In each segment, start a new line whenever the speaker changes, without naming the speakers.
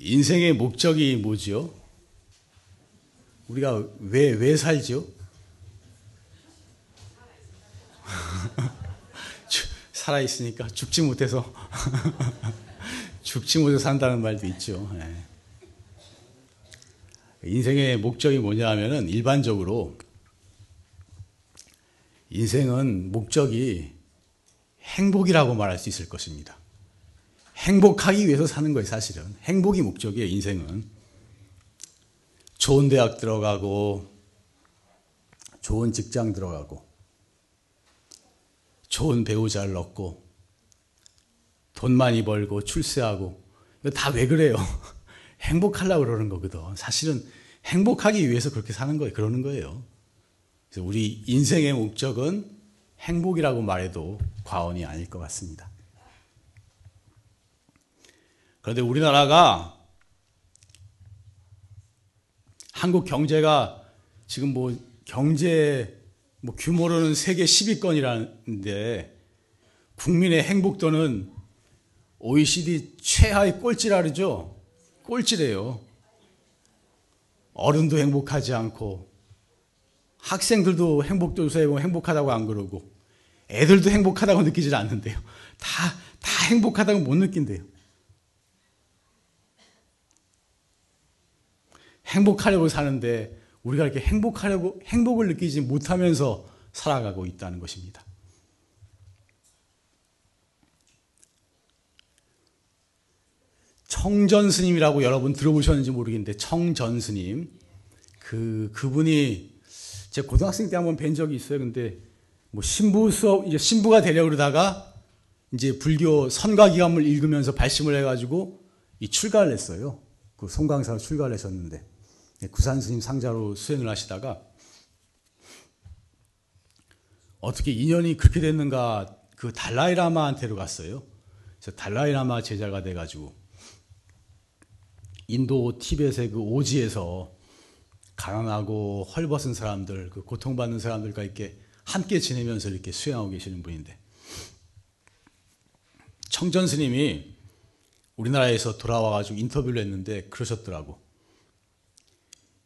인생의 목적이 뭐지요? 우리가 왜, 왜 살지요? 살아있으니까 죽지 못해서 죽지 못해서 산다는 말도 있죠. 예. 인생의 목적이 뭐냐 하면은 일반적으로 인생은 목적이 행복이라고 말할 수 있을 것입니다. 행복하기 위해서 사는 거예요, 사실은. 행복이 목적이에요, 인생은. 좋은 대학 들어가고, 좋은 직장 들어가고, 좋은 배우자를 얻고, 돈 많이 벌고, 출세하고, 이거 다 왜 그래요? 행복하려고 그러는 거거든. 사실은 행복하기 위해서 그렇게 사는 거예요. 그러는 거예요. 그래서 우리 인생의 목적은 행복이라고 말해도 과언이 아닐 것 같습니다. 그런데 우리나라가 한국 경제가 지금 뭐 경제 뭐 규모로는 세계 10위권이라는데 국민의 행복도는 OECD 최하의 꼴찌라 그러죠. 꼴찌래요. 어른도 행복하지 않고 학생들도 행복도서에 보면 행복하다고 안 그러고 애들도 행복하다고 느끼질 않는데요. 다, 다 행복하다고 못 느낀대요. 행복하려고 사는데 우리가 이렇게 행복하려고 행복을 느끼지 못하면서 살아가고 있다는 것입니다. 청전 스님이라고 여러분 들어보셨는지 모르겠는데 청전 스님 그 그분이 제 고등학생 때 한번 뵌 적이 있어요. 근데 뭐 신부 수업 이제 신부가 되려 그러다가 이제 불교 선가 기감을 읽으면서 발심을 해가지고 이 출가를 했어요. 그 송광사로 출가를 하셨는데 구산 스님 상자로 수행을 하시다가 어떻게 인연이 그렇게 됐는가 그 달라이라마한테로 갔어요. 그래서 달라이라마 제자가 돼가지고 인도 티벳의 그 오지에서 가난하고 헐벗은 사람들, 그 고통받는 사람들과 이렇게 함께 지내면서 이렇게 수행하고 계시는 분인데 청전 스님이 우리나라에서 돌아와가지고 인터뷰를 했는데 그러셨더라고.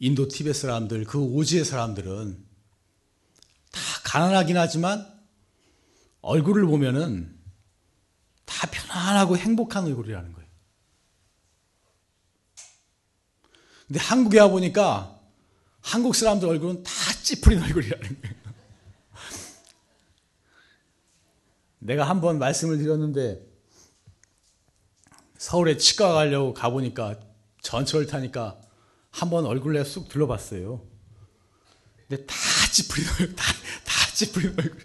인도 티벳 사람들, 그 오지의 사람들은 다 가난하긴 하지만 얼굴을 보면은 다 편안하고 행복한 얼굴이라는 거예요. 근데 한국에 와 보니까 한국 사람들 얼굴은 다 찌푸린 얼굴이라는 거예요. 내가 한 번 말씀을 드렸는데 서울에 치과 가려고 가보니까 전철을 타니까 한번 얼굴 내가 쑥 둘러봤어요. 근데 다 찌푸린 얼굴, 다, 다 찌푸린 얼굴.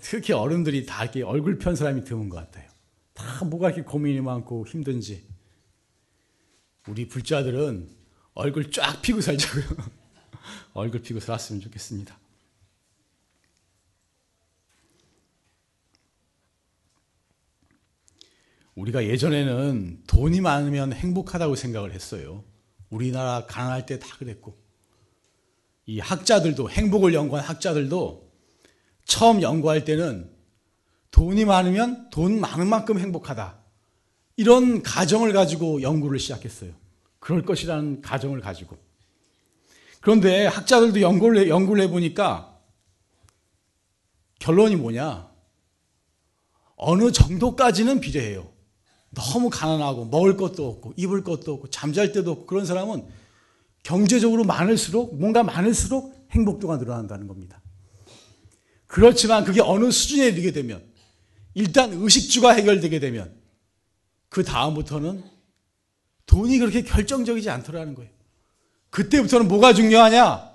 특히 어른들이 다 이렇게 얼굴 편 사람이 드문 것 같아요. 다 뭐가 이렇게 고민이 많고 힘든지. 우리 불자들은 얼굴 쫙 피고 살자고요. 얼굴 피고 살았으면 좋겠습니다. 우리가 예전에는 돈이 많으면 행복하다고 생각을 했어요. 우리나라 가난할 때 다 그랬고. 이 학자들도, 행복을 연구한 학자들도 처음 연구할 때는 돈이 많으면 돈 많은 만큼 행복하다. 이런 가정을 가지고 연구를 시작했어요. 그럴 것이라는 가정을 가지고. 그런데 학자들도 연구를, 연구를 해보니까 결론이 뭐냐? 어느 정도까지는 비례해요. 너무 가난하고 먹을 것도 없고 입을 것도 없고 잠잘 때도 없고 그런 사람은 경제적으로 많을수록 뭔가 많을수록 행복도가 늘어난다는 겁니다. 그렇지만 그게 어느 수준에 이르게 되면 일단 의식주가 해결되게 되면 그 다음부터는 돈이 그렇게 결정적이지 않더라는 거예요. 그때부터는 뭐가 중요하냐?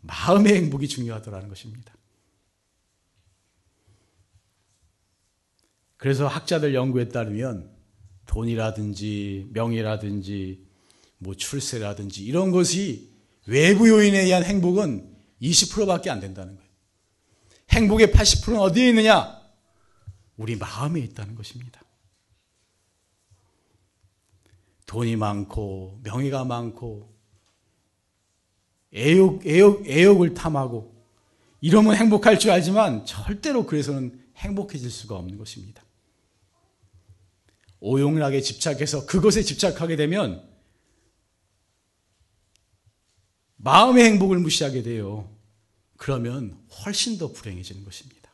마음의 행복이 중요하더라는 것입니다. 그래서 학자들 연구에 따르면 돈이라든지 명예라든지 뭐 출세라든지 이런 것이 외부 요인에 의한 행복은 20%밖에 안 된다는 거예요. 행복의 80%는 어디에 있느냐? 우리 마음에 있다는 것입니다. 돈이 많고 명예가 많고 애욕, 애욕, 애욕을 탐하고 이러면 행복할 줄 알지만 절대로 그래서는 행복해질 수가 없는 것입니다. 오용락에 집착해서 그것에 집착하게 되면 마음의 행복을 무시하게 돼요. 그러면 훨씬 더 불행해지는 것입니다.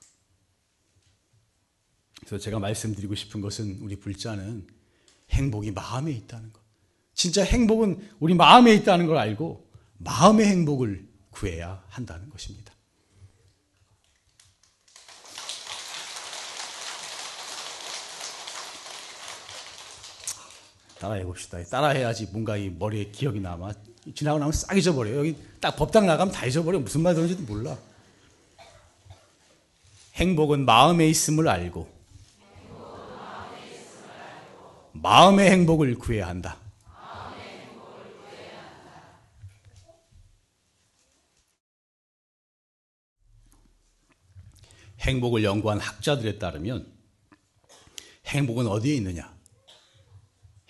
그래서 제가 말씀드리고 싶은 것은 우리 불자는 행복이 마음에 있다는 것. 진짜 행복은 우리 마음에 있다는 걸 알고 마음의 행복을 구해야 한다는 것입니다. 따라해 봅시다. 따라해야지 뭔가 이 머리에 기억이 남아. 지나고 나면 싹 잊어버려요. 여기 딱 법당 나가면 다 잊어버려. 무슨 말 하는지도 몰라. 행복은 마음에 있음을 알고 마음의 행복을 구해야 한다. 행복을 연구한 학자들에 따르면 행복은 어디에 있느냐?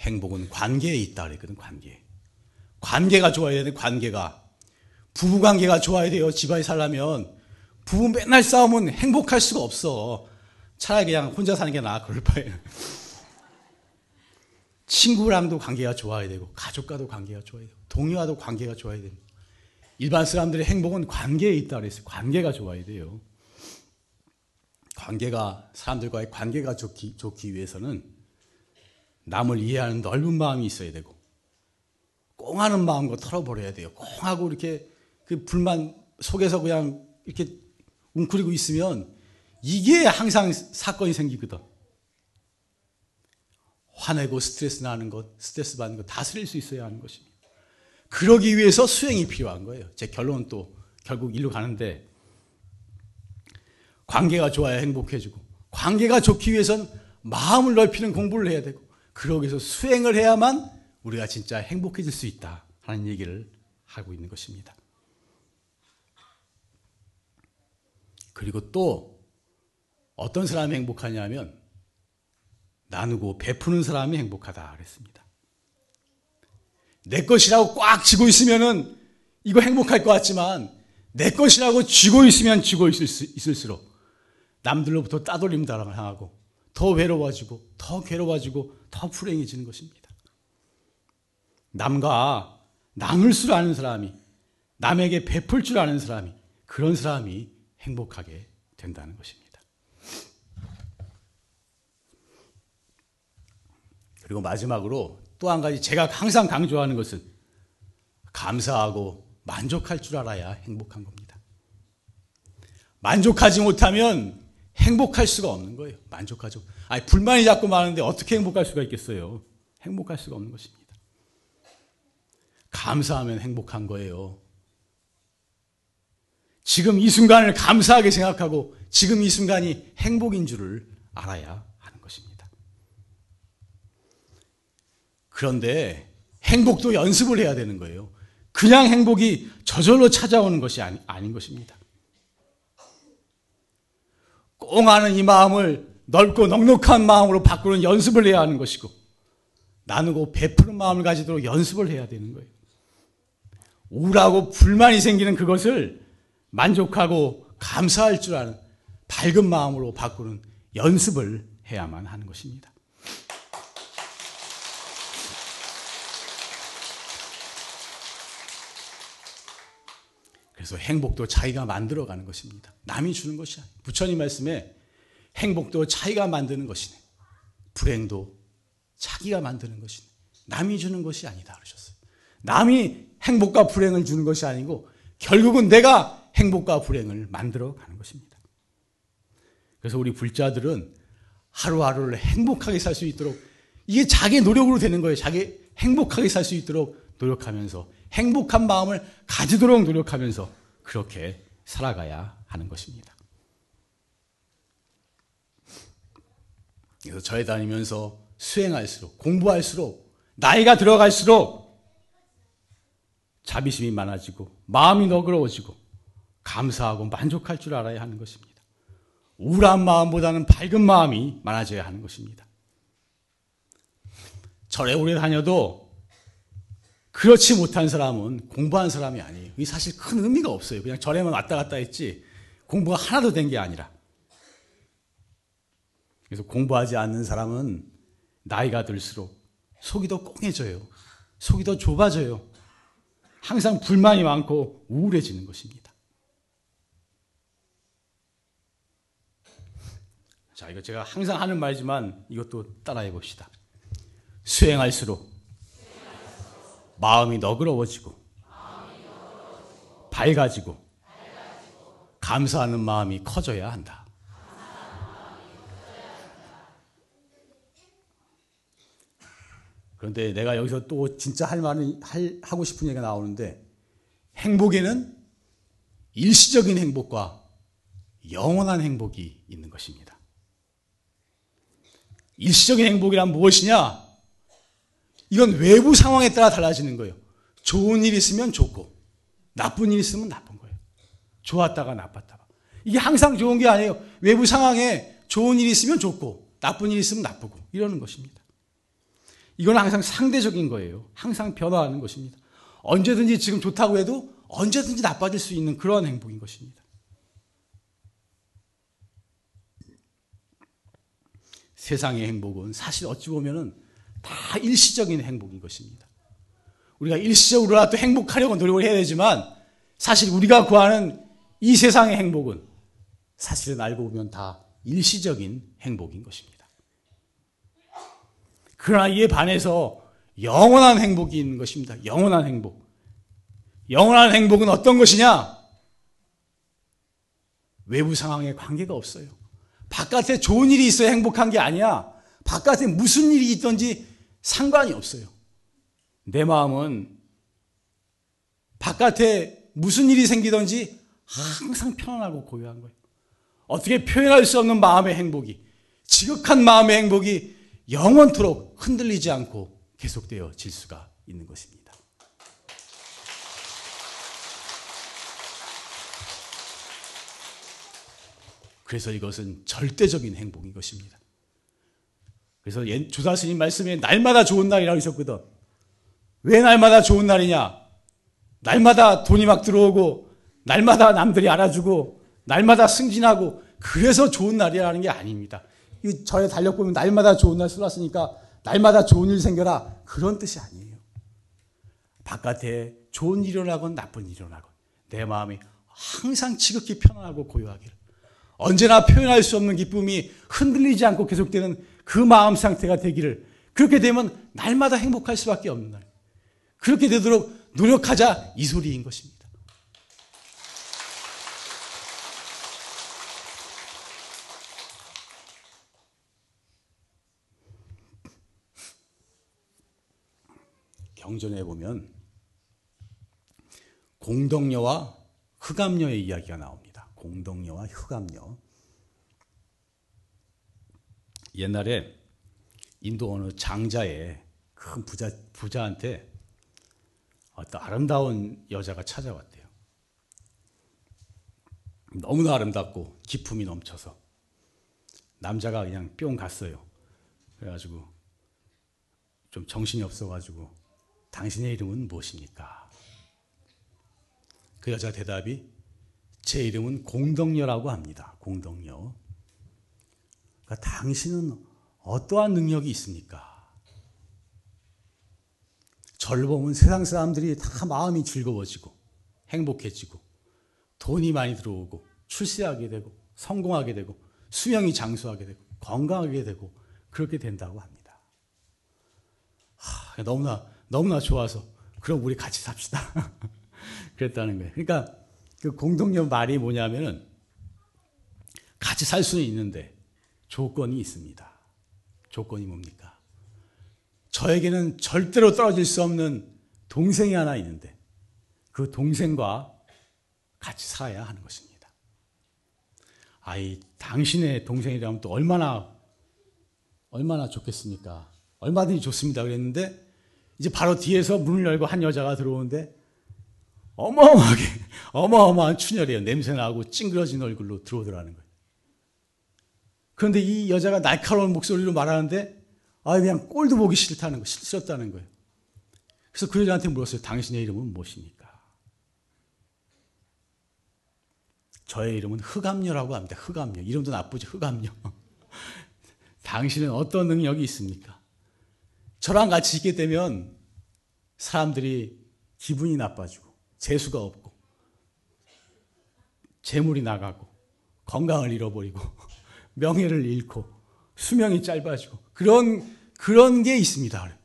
행복은 관계에 있다 그랬거든, 관계. 관계가 좋아야 되는 관계가. 부부 관계가 좋아야 돼요. 집안에 살려면. 부부 맨날 싸우면 행복할 수가 없어. 차라리 그냥 혼자 사는 게 나아, 그럴 바에. 친구랑도 관계가 좋아야 되고, 가족과도 관계가 좋아야 되고, 동료와도 관계가 좋아야 되고. 일반 사람들의 행복은 관계에 있다 그랬어요. 관계가 좋아야 돼요. 관계가, 사람들과의 관계가 좋기, 좋기 위해서는 남을 이해하는 넓은 마음이 있어야 되고, 꽁하는 마음과 털어버려야 돼요. 꽁하고 이렇게 그 불만 속에서 그냥 이렇게 웅크리고 있으면 이게 항상 사건이 생기거든. 화내고 스트레스 나는 것, 스트레스 받는 것 다스릴 수 있어야 하는 것입니다. 그러기 위해서 수행이 필요한 거예요. 제 결론은 또 결국 일로 가는데 관계가 좋아야 행복해지고 관계가 좋기 위해서는 마음을 넓히는 공부를 해야 되고 그러기 위해서 수행을 해야만 우리가 진짜 행복해질 수 있다 하는 얘기를 하고 있는 것입니다. 그리고 또 어떤 사람이 행복하냐면 나누고 베푸는 사람이 행복하다 그랬습니다. 내 것이라고 꽉 쥐고 있으면은 이거 행복할 것 같지만 내 것이라고 쥐고 있으면 쥐고 있을수록 남들로부터 따돌림 당하고 더 외로워지고 더 괴로워지고 더 불행해지는 것입니다. 남과 나눌 줄 아는 사람이 남에게 베풀 줄 아는 사람이 그런 사람이 행복하게 된다는 것입니다. 그리고 마지막으로 또 한 가지 제가 항상 강조하는 것은 감사하고 만족할 줄 알아야 행복한 겁니다. 만족하지 못하면 행복할 수가 없는 거예요. 만족하죠. 아니, 불만이 자꾸 많은데 어떻게 행복할 수가 있겠어요? 행복할 수가 없는 것입니다. 감사하면 행복한 거예요. 지금 이 순간을 감사하게 생각하고 지금 이 순간이 행복인 줄을 알아야 하는 것입니다. 그런데 행복도 연습을 해야 되는 거예요. 그냥 행복이 저절로 찾아오는 것이 아니, 아닌 것입니다. 꽁하는 이 마음을 넓고 넉넉한 마음으로 바꾸는 연습을 해야 하는 것이고 나누고 베푸는 마음을 가지도록 연습을 해야 되는 거예요. 우울하고 불만이 생기는 그것을 만족하고 감사할 줄 아는 밝은 마음으로 바꾸는 연습을 해야만 하는 것입니다. 그래서 행복도 자기가 만들어가는 것입니다. 남이 주는 것이 아니에요. 부처님 말씀에 행복도 자기가 만드는 것이네. 불행도 자기가 만드는 것이네. 남이 주는 것이 아니다 그러셨어요. 남이 행복과 불행을 주는 것이 아니고 결국은 내가 행복과 불행을 만들어 가는 것입니다. 그래서 우리 불자들은 하루하루를 행복하게 살 수 있도록 이게 자기 노력으로 되는 거예요. 자기 행복하게 살 수 있도록 노력하면서 행복한 마음을 가지도록 노력하면서 그렇게 살아가야 하는 것입니다. 그래서 저에 다니면서 수행할수록 공부할수록 나이가 들어갈수록 자비심이 많아지고 마음이 너그러워지고 감사하고 만족할 줄 알아야 하는 것입니다. 우울한 마음보다는 밝은 마음이 많아져야 하는 것입니다. 절에 오래 다녀도 그렇지 못한 사람은 공부한 사람이 아니에요. 이 사실 큰 의미가 없어요. 그냥 절에만 왔다 갔다 했지 공부가 하나도 된 게 아니라. 그래서 공부하지 않는 사람은 나이가 들수록 속이 더 꽁해져요. 속이 더 좁아져요. 항상 불만이 많고 우울해지는 것입니다. 자, 이거 제가 항상 하는 말이지만 이것도 따라해 봅시다. 수행할수록 마음이 너그러워지고 밝아지고 감사하는 마음이 커져야 한다. 그런데 내가 여기서 또 진짜 할 말은 할, 하고 싶은 얘기가 나오는데 행복에는 일시적인 행복과 영원한 행복이 있는 것입니다. 일시적인 행복이란 무엇이냐? 이건 외부 상황에 따라 달라지는 거예요. 좋은 일 있으면 좋고 나쁜 일 있으면 나쁜 거예요. 좋았다가 나빴다가. 이게 항상 좋은 게 아니에요. 외부 상황에 좋은 일 있으면 좋고 나쁜 일 있으면 나쁘고 이러는 것입니다. 이건 항상 상대적인 거예요. 항상 변화하는 것입니다. 언제든지 지금 좋다고 해도 언제든지 나빠질 수 있는 그러한 행복인 것입니다. 세상의 행복은 사실 어찌 보면은 다 일시적인 행복인 것입니다. 우리가 일시적으로라도 행복하려고 노력을 해야 되지만 사실 우리가 구하는 이 세상의 행복은 사실은 알고 보면 다 일시적인 행복인 것입니다. 그러나 이에 반해서 영원한 행복이 있는 것입니다. 영원한 행복. 영원한 행복은 어떤 것이냐? 외부 상황에 관계가 없어요. 바깥에 좋은 일이 있어야 행복한 게 아니야. 바깥에 무슨 일이 있든지 상관이 없어요. 내 마음은 바깥에 무슨 일이 생기든지 항상 편안하고 고요한 거예요. 어떻게 표현할 수 없는 마음의 행복이, 지극한 마음의 행복이 영원토록 흔들리지 않고 계속되어 질 수가 있는 것입니다. 그래서 이것은 절대적인 행복인 것입니다. 그래서 조사 스님 말씀에 날마다 좋은 날이라고 있었거든. 왜 날마다 좋은 날이냐? 날마다 돈이 막 들어오고, 날마다 남들이 알아주고, 날마다 승진하고, 그래서 좋은 날이라는 게 아닙니다. 이 저의 달력 보면 날마다 좋은 날 써놨으니까 날마다 좋은 일 생겨라. 그런 뜻이 아니에요. 바깥에 좋은 일이 일어나건 나쁜 일이 일어나건 내 마음이 항상 지극히 편안하고 고요하기를. 언제나 표현할 수 없는 기쁨이 흔들리지 않고 계속되는 그 마음 상태가 되기를 그렇게 되면 날마다 행복할 수밖에 없는 날. 그렇게 되도록 노력하자 이 소리인 것입니다. 경전에 보면 공덕녀와 흑암녀의 이야기가 나옵니다. 공덕녀와 흑암녀. 옛날에 인도 어느 장자의 큰 부자, 부자한테 어떤 아름다운 여자가 찾아왔대요. 너무나 아름답고 기품이 넘쳐서 남자가 그냥 뿅 갔어요. 그래가지고 좀 정신이 없어가지고 당신의 이름은 무엇입니까? 그 여자 대답이 제 이름은 공덕녀라고 합니다. 공덕녀. 그러니까 당신은 어떠한 능력이 있습니까? 절 보면 세상 사람들이 다 마음이 즐거워지고 행복해지고 돈이 많이 들어오고 출세하게 되고 성공하게 되고 수명이 장수하게 되고 건강하게 되고 그렇게 된다고 합니다. 하, 너무나 너무나 좋아서 그럼 우리 같이 삽시다. 그랬다는 거예요. 그러니까 그 공동력 말이 뭐냐면은 같이 살 수는 있는데 조건이 있습니다. 조건이 뭡니까? 저에게는 절대로 떨어질 수 없는 동생이 하나 있는데 그 동생과 같이 살아야 하는 것입니다. 아이, 당신의 동생이라면 또 얼마나, 얼마나 좋겠습니까? 얼마든지 좋습니다. 그랬는데 이제 바로 뒤에서 문을 열고 한 여자가 들어오는데 어마어마하게 어마어마한 춘열이에요. 냄새나고 찡그러진 얼굴로 들어오더라는 거예요. 그런데 이 여자가 날카로운 목소리로 말하는데 아 그냥 꼴도 보기 싫다는 거 싫었다는 거예요. 그래서 그 여자한테 물었어요. 당신의 이름은 무엇입니까? 저의 이름은 흑암녀라고 합니다. 흑암녀. 이름도 나쁘죠. 흑암녀. 당신은 어떤 능력이 있습니까? 저랑 같이 있게 되면 사람들이 기분이 나빠지고 재수가 없고 재물이 나가고 건강을 잃어버리고 명예를 잃고 수명이 짧아지고 그런 그런 게 있습니다.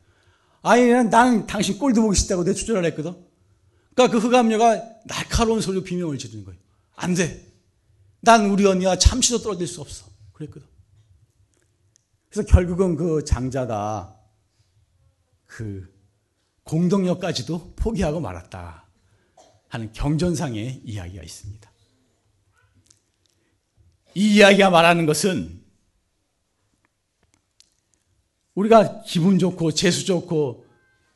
아니 나는 당신 꼴도 보기 싫다고 내 주저를 했거든. 그러니까 그 흑암녀가 날카로운 소리로 비명을 지르는 거예요. 안 돼. 난 우리 언니와 참치도 떨어질 수 없어. 그랬거든. 그래서 결국은 그 장자가 그 공동역까지도 포기하고 말았다 하는 경전상의 이야기가 있습니다. 이 이야기가 말하는 것은 우리가 기분 좋고 재수 좋고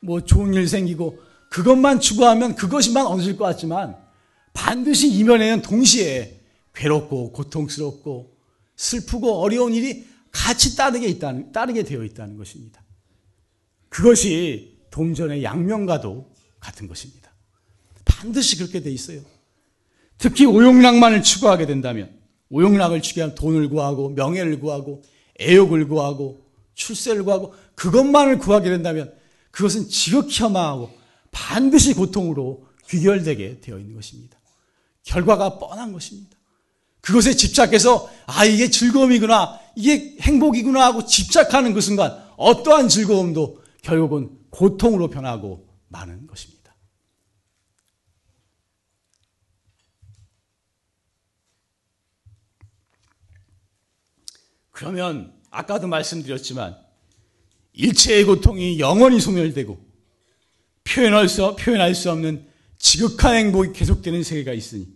뭐 좋은 일 생기고 그것만 추구하면 그것이만 얻어질 것 같지만 반드시 이면에는 동시에 괴롭고 고통스럽고 슬프고 어려운 일이 같이 따르게 있다는, 따르게 되어 있다는 것입니다. 그것이 동전의 양면과도 같은 것입니다. 반드시 그렇게 돼 있어요. 특히 오용락만을 추구하게 된다면, 오용락을 추구하면 돈을 구하고, 명예를 구하고, 애욕을 구하고, 출세를 구하고, 그것만을 구하게 된다면, 그것은 지극히 험하고, 반드시 고통으로 귀결되게 되어 있는 것입니다. 결과가 뻔한 것입니다. 그것에 집착해서, 아, 이게 즐거움이구나, 이게 행복이구나 하고 집착하는 그 순간, 어떠한 즐거움도 결국은 고통으로 변하고 마는 것입니다. 그러면 아까도 말씀드렸지만 일체의 고통이 영원히 소멸되고 표현할 수, 표현할 수 없는 지극한 행복이 계속되는 세계가 있으니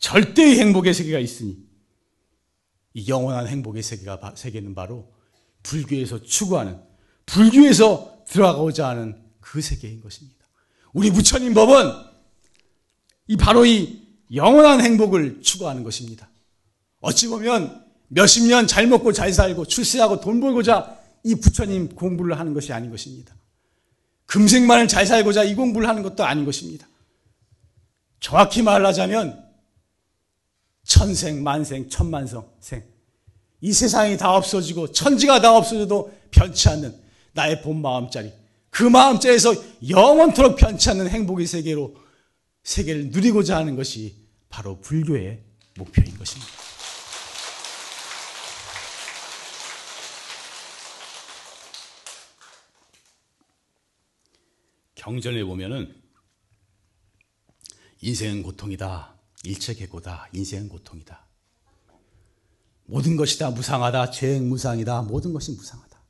절대의 행복의 세계가 있으니 이 영원한 행복의 세계가 세계는 바로 불교에서 추구하는 불교에서 들어가고자 하는 그 세계인 것입니다. 우리 부처님 법은 이 바로 이 영원한 행복을 추구하는 것입니다. 어찌 보면 몇십 년 잘 먹고 잘 살고 출세하고 돈 벌고자 이 부처님 공부를 하는 것이 아닌 것입니다. 금생만을 잘 살고자 이 공부를 하는 것도 아닌 것입니다. 정확히 말하자면 천생, 만생, 천만성, 생. 이 세상이 다 없어지고 천지가 다 없어져도 변치 않는 나의 본 마음짜리. 그 마음자에서 영원토록 편치 않는 행복의 세계로 세계를 누리고자 하는 것이 바로 불교의 목표인 것입니다. 경전에 보면은 인생은 고통이다. 일체 계고다. 인생은 고통이다. 모든 것이 다 무상하다. 죄행 무상이다. 모든 것이 무상하다.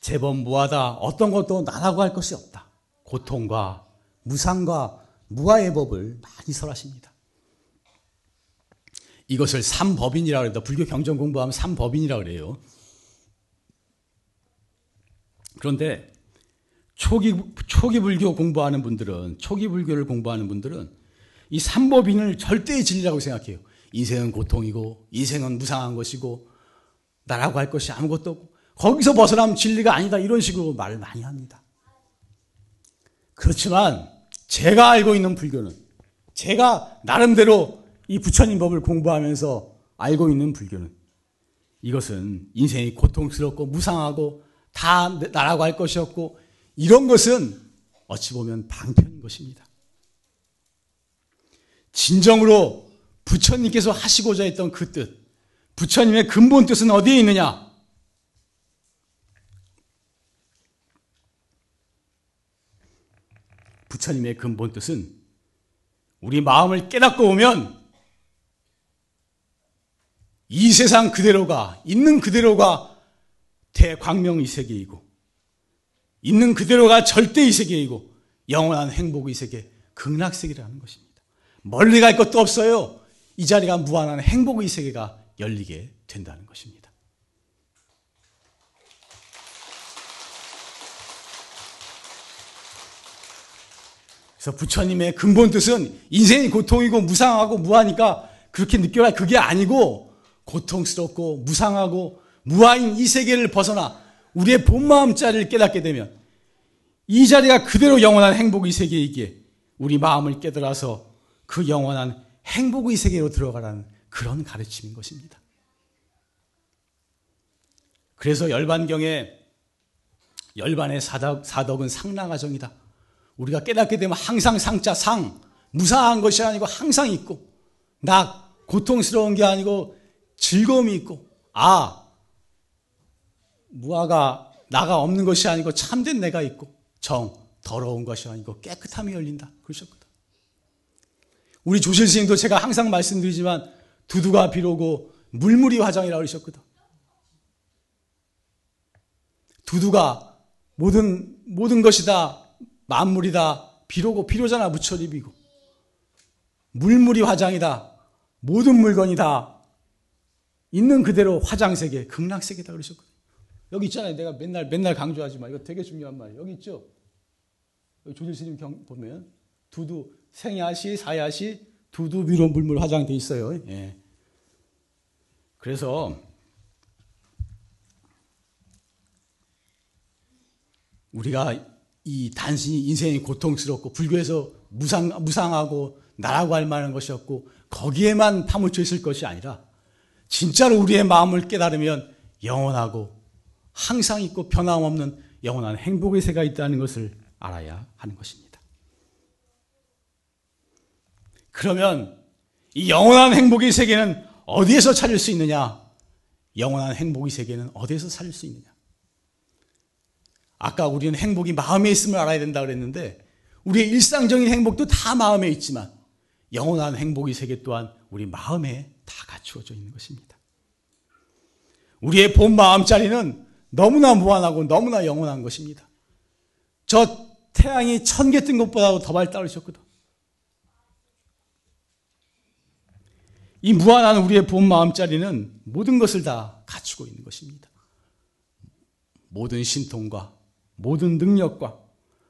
제법 무하다. 어떤 것도 나라고 할 것이 없다. 고통과 무상과 무아의 법을 많이 설하십니다. 이것을 삼법인이라고 그래요. 불교 경전 공부하면 삼법인이라고 그래요. 그런데 초기, 초기 불교 공부하는 분들은, 초기 불교를 공부하는 분들은 이 삼법인을 절대의 진리라고 생각해요. 인생은 고통이고, 인생은 무상한 것이고, 나라고 할 것이 아무것도 없고, 거기서 벗어나면 진리가 아니다. 이런 식으로 말을 많이 합니다. 그렇지만 제가 알고 있는 불교는 제가 나름대로 이 부처님 법을 공부하면서 알고 있는 불교는 이것은 인생이 고통스럽고 무상하고 다 나라고 할 것이 없고 이런 것은 어찌 보면 방편인 것입니다. 진정으로 부처님께서 하시고자 했던 그 뜻, 부처님의 근본 뜻은 어디에 있느냐? 부처님의 근본 뜻은 우리 마음을 깨닫고 오면 이 세상 그대로가 있는 그대로가 대광명의 세계이고 있는 그대로가 절대의 세계이고 영원한 행복의 세계, 극락 세계라는 것입니다. 멀리 갈 것도 없어요. 이 자리가 무한한 행복의 세계가 열리게 된다는 것입니다. 그래서 부처님의 근본 뜻은 인생이 고통이고 무상하고 무하니까 그렇게 느껴라. 그게 아니고 고통스럽고 무상하고 무아인 이 세계를 벗어나 우리의 본 마음 자리를 깨닫게 되면 이 자리가 그대로 영원한 행복의 세계이기에 우리 마음을 깨달아서 그 영원한 행복의 세계로 들어가라는 그런 가르침인 것입니다. 그래서 열반경에 열반의 사덕, 사덕은 상랑하정이다. 우리가 깨닫게 되면 항상 상자 상 무상한 것이 아니고 항상 있고 낙 고통스러운 게 아니고 즐거움이 있고 아 무아가 나가 없는 것이 아니고 참된 내가 있고 정 더러운 것이 아니고 깨끗함이 열린다 그러셨거든. 우리 조실 스님도 제가 항상 말씀드리지만 두두가 비로고 물물이 화장이라고 그러셨거든. 두두가 모든 모든 것이다 만물이다 비로고 비로잖아 무철입이고 물물이 화장이다 모든 물건이 다 있는 그대로 화장세계 극락세계다 그러셨거든요. 여기 있잖아요. 내가 맨날 맨날 강조하지만 이거 되게 중요한 말이에요. 여기 있죠. 여기 조질 스님 경 보면 두두 생야시 사야시 두두 위로 물물 화장돼 있어요. 예. 그래서 우리가 이 단순히 인생이 고통스럽고 불교에서 무상, 무상하고 나라고 할 만한 것이 없고 거기에만 파묻혀 있을 것이 아니라 진짜로 우리의 마음을 깨달으면 영원하고 항상 있고 변함없는 영원한 행복의 새가 있다는 것을 알아야 하는 것입니다. 그러면 이 영원한 행복의 세계는 어디에서 찾을 수 있느냐? 영원한 행복의 세계는 어디에서 찾을 수 있느냐? 아까 우리는 행복이 마음에 있음을 알아야 된다 그랬는데 우리의 일상적인 행복도 다 마음에 있지만 영원한 행복의 세계 또한 우리 마음에 다 갖추어져 있는 것입니다. 우리의 본 마음자리는 너무나 무한하고 너무나 영원한 것입니다. 저 태양이 천 개 뜬 것보다도 더 발달하셨거든. 이 무한한 우리의 본 마음자리는 모든 것을 다 갖추고 있는 것입니다. 모든 신통과 모든 능력과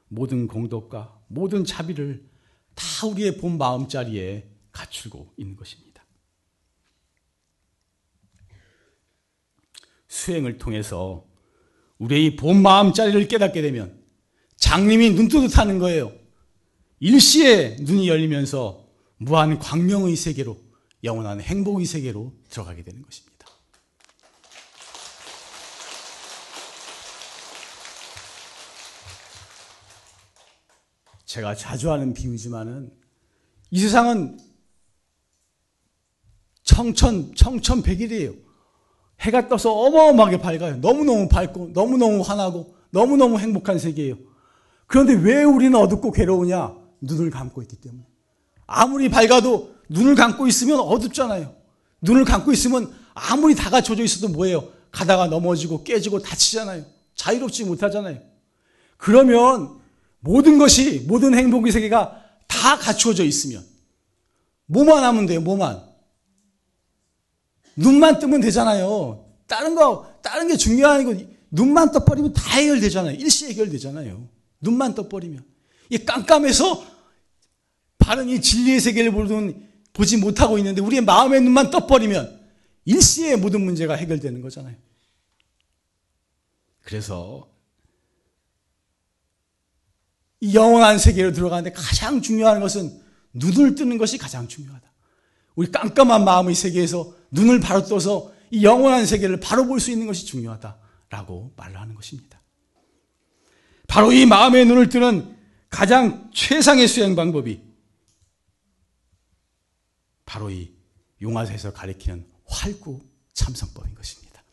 모든 공덕과 모든 자비를 다 우리의 본 마음자리에 갖추고 있는 것입니다. 수행을 통해서 우리의 본 마음자리를 깨닫게 되면 장님이 눈뜨듯 하는 거예요. 일시에 눈이 열리면서 무한 광명의 세계로 영원한 행복의 세계로 들어가게 되는 것입니다. 제가 자주 하는 비유지만은 이 세상은 청천, 청천백일이에요. 해가 떠서 어마어마하게 밝아요. 너무너무 밝고, 너무너무 환하고, 너무너무 행복한 세계예요. 그런데 왜 우리는 어둡고 괴로우냐? 눈을 감고 있기 때문에. 아무리 밝아도 눈을 감고 있으면 어둡잖아요. 눈을 감고 있으면 아무리 다 갖춰져 있어도 뭐예요? 가다가 넘어지고 깨지고 다치잖아요. 자유롭지 못하잖아요. 그러면 모든 것이, 모든 행복의 세계가 다 갖추어져 있으면, 뭐만 하면 돼요, 뭐만. 눈만 뜨면 되잖아요. 다른 거, 다른 게 중요한 거, 눈만 떠버리면 다 해결되잖아요. 일시 해결되잖아요. 눈만 떠버리면. 이 깜깜해서 바른 이 진리의 세계를 보는, 보지 못하고 있는데 우리의 마음의 눈만 떠버리면 일시에 모든 문제가 해결되는 거잖아요. 그래서 영원한 세계로 들어가는데 가장 중요한 것은 눈을 뜨는 것이 가장 중요하다. 우리 깜깜한 마음의 세계에서 눈을 바로 떠서 이 영원한 세계를 바로 볼 수 있는 것이 중요하다라고 말을 하는 것입니다. 바로 이 마음의 눈을 뜨는 가장 최상의 수행 방법이 바로 이 용화에서 가리키는 활구 참선법인 것입니다.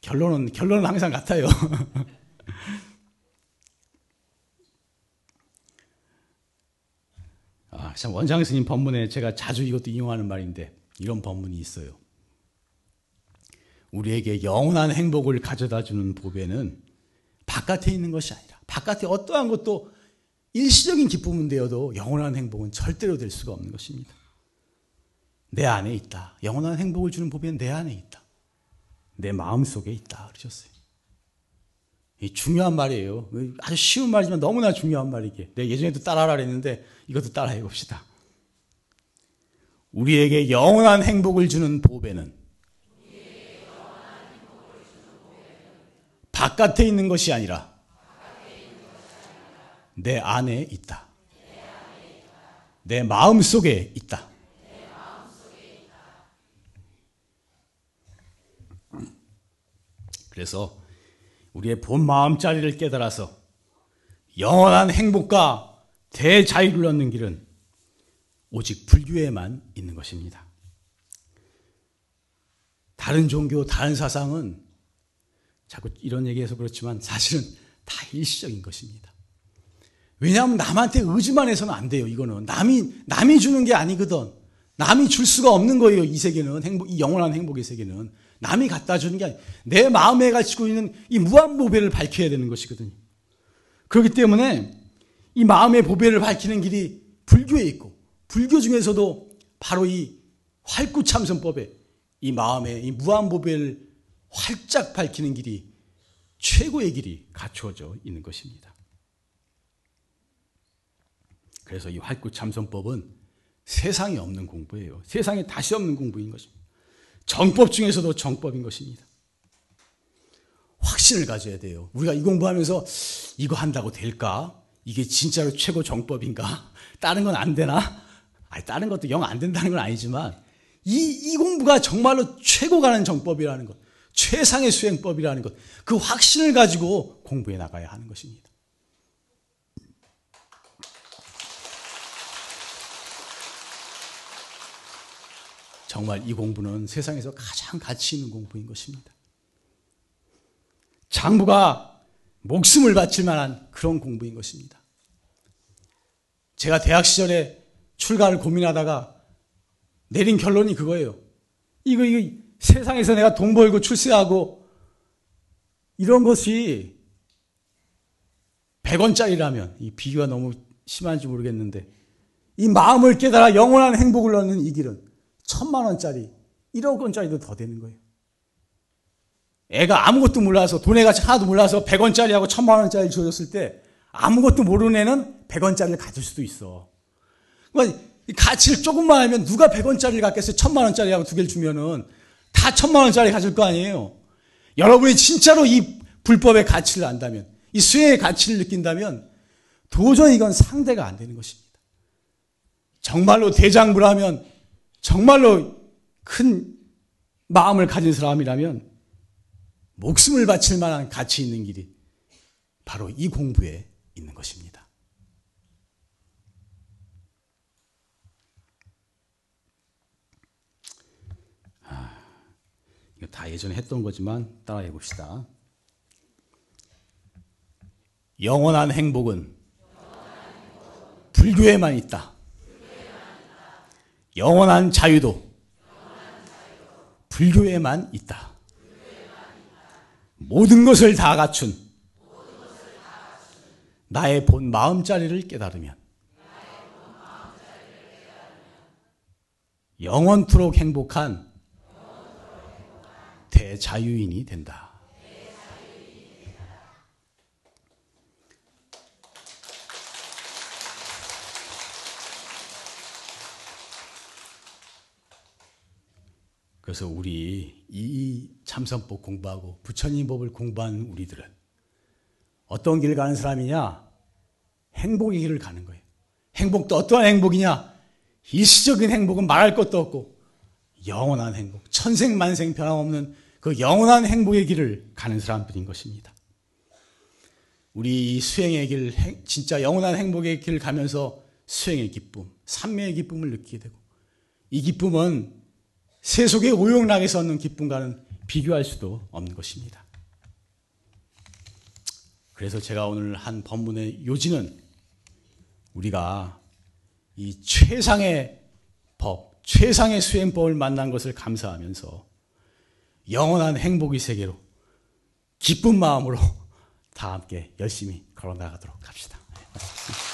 결론은 결론은 항상 같아요. 참 원장 스님 법문에 제가 자주 이것도 이용하는 말인데 이런 법문이 있어요. 우리에게 영원한 행복을 가져다 주는 보배는 바깥에 있는 것이 아니라 바깥에 어떠한 것도 일시적인 기쁨은 되어도 영원한 행복은 절대로 될 수가 없는 것입니다. 내 안에 있다. 영원한 행복을 주는 보배는 내 안에 있다. 내 마음 속에 있다. 그러셨어요. 이 중요한 말이에요. 아주 쉬운 말이지만 너무나 중요한 말이기에. 내가 예전에도 따라하라 그랬는데 이것도 따라해 봅시다. 우리에게 영원한 행복을 주는 보배는 바깥에 있는 것이 아니라 내 안에 있다. 내 마음 속에 있다. 그래서 우리의 본 마음자리를 깨달아서 영원한 행복과 대자유를 얻는 길은 오직 불교에만 있는 것입니다. 다른 종교, 다른 사상은 자꾸 이런 얘기해서 그렇지만 사실은 다 일시적인 것입니다. 왜냐하면 남한테 의지만 해서는 안 돼요. 이거는 남이 남이 주는 게 아니거든. 남이 줄 수가 없는 거예요. 이 세계는 행복, 이 영원한 행복의 세계는 남이 갖다 주는 게 아니. 내 마음에 가지고 있는 이 무한 보배를 밝혀야 되는 것이거든요. 그렇기 때문에 이 마음의 보배를 밝히는 길이 불교에 있고 불교 중에서도 바로 이 활구참선법에 이 마음의 이 무한 보배를 활짝 밝히는 길이 최고의 길이 갖추어져 있는 것입니다. 그래서 이 활구참선법은 세상에 없는 공부예요. 세상에 다시 없는 공부인 것입니다. 정법 중에서도 정법인 것입니다. 확신을 가져야 돼요. 우리가 이 공부하면서 이거 한다고 될까? 이게 진짜로 최고 정법인가? 다른 건 안 되나? 아니, 다른 것도 영 안 된다는 건 아니지만 이, 이 공부가 정말로 최고 가는 정법이라는 것, 최상의 수행법이라는 것, 그 확신을 가지고 공부해 나가야 하는 것입니다. 정말 이 공부는 세상에서 가장 가치 있는 공부인 것입니다. 장부가 목숨을 바칠 만한 그런 공부인 것입니다. 제가 대학 시절에 출가를 고민하다가 내린 결론이 그거예요. 이거, 이거 세상에서 내가 돈 벌고 출세하고 이런 것이 100원짜리라면 이 비교가 너무 심한지 모르겠는데 이 마음을 깨달아 영원한 행복을 얻는 이 길은 천만 원짜리, 1억 원짜리도 더 되는 거예요. 애가 아무것도 몰라서 돈의 가치 하나도 몰라서 100원짜리하고 천만 원짜리 주어졌을 때 아무것도 모르는 애는 100원짜리를 가질 수도 있어. 그러니까 가치를 조금만 알면 누가 100원짜리를 갖겠어요? 천만 원짜리하고 두 개를 주면은 다 천만 원짜리 가질 거 아니에요. 여러분이 진짜로 이 불법의 가치를 안다면, 이 수행의 가치를 느낀다면 도저히 이건 상대가 안 되는 것입니다. 정말로 대장부라면 정말로 큰 마음을 가진 사람이라면 목숨을 바칠 만한 가치 있는 길이 바로 이 공부에 있는 것입니다. 아, 이거 다 예전에 했던 거지만 따라해 봅시다. 영원한 행복은 불교에만 있다. 영원한 자유도 불교에만 있다. 모든 것을 다 갖춘 나의 본 마음자리를 깨달으면 영원토록 행복한 대자유인이 된다. 그래서 우리 이 참선법 공부하고 부처님 법을 공부한 우리들은 어떤 길을 가는 사람이냐? 행복의 길을 가는 거예요. 행복도 어떠한 행복이냐? 일시적인 행복은 말할 것도 없고 영원한 행복, 천생만생 변함없는 그 영원한 행복의 길을 가는 사람들인 것입니다. 우리 수행의 길, 진짜 영원한 행복의 길을 가면서 수행의 기쁨, 삼매의 기쁨을 느끼게 되고 이 기쁨은 세속의 오용락에서 얻는 기쁨과는 비교할 수도 없는 것입니다. 그래서 제가 오늘 한 법문의 요지는 우리가 이 최상의 법, 최상의 수행법을 만난 것을 감사하면서 영원한 행복의 세계로 기쁜 마음으로 다 함께 열심히 걸어 나가도록 합시다. 네,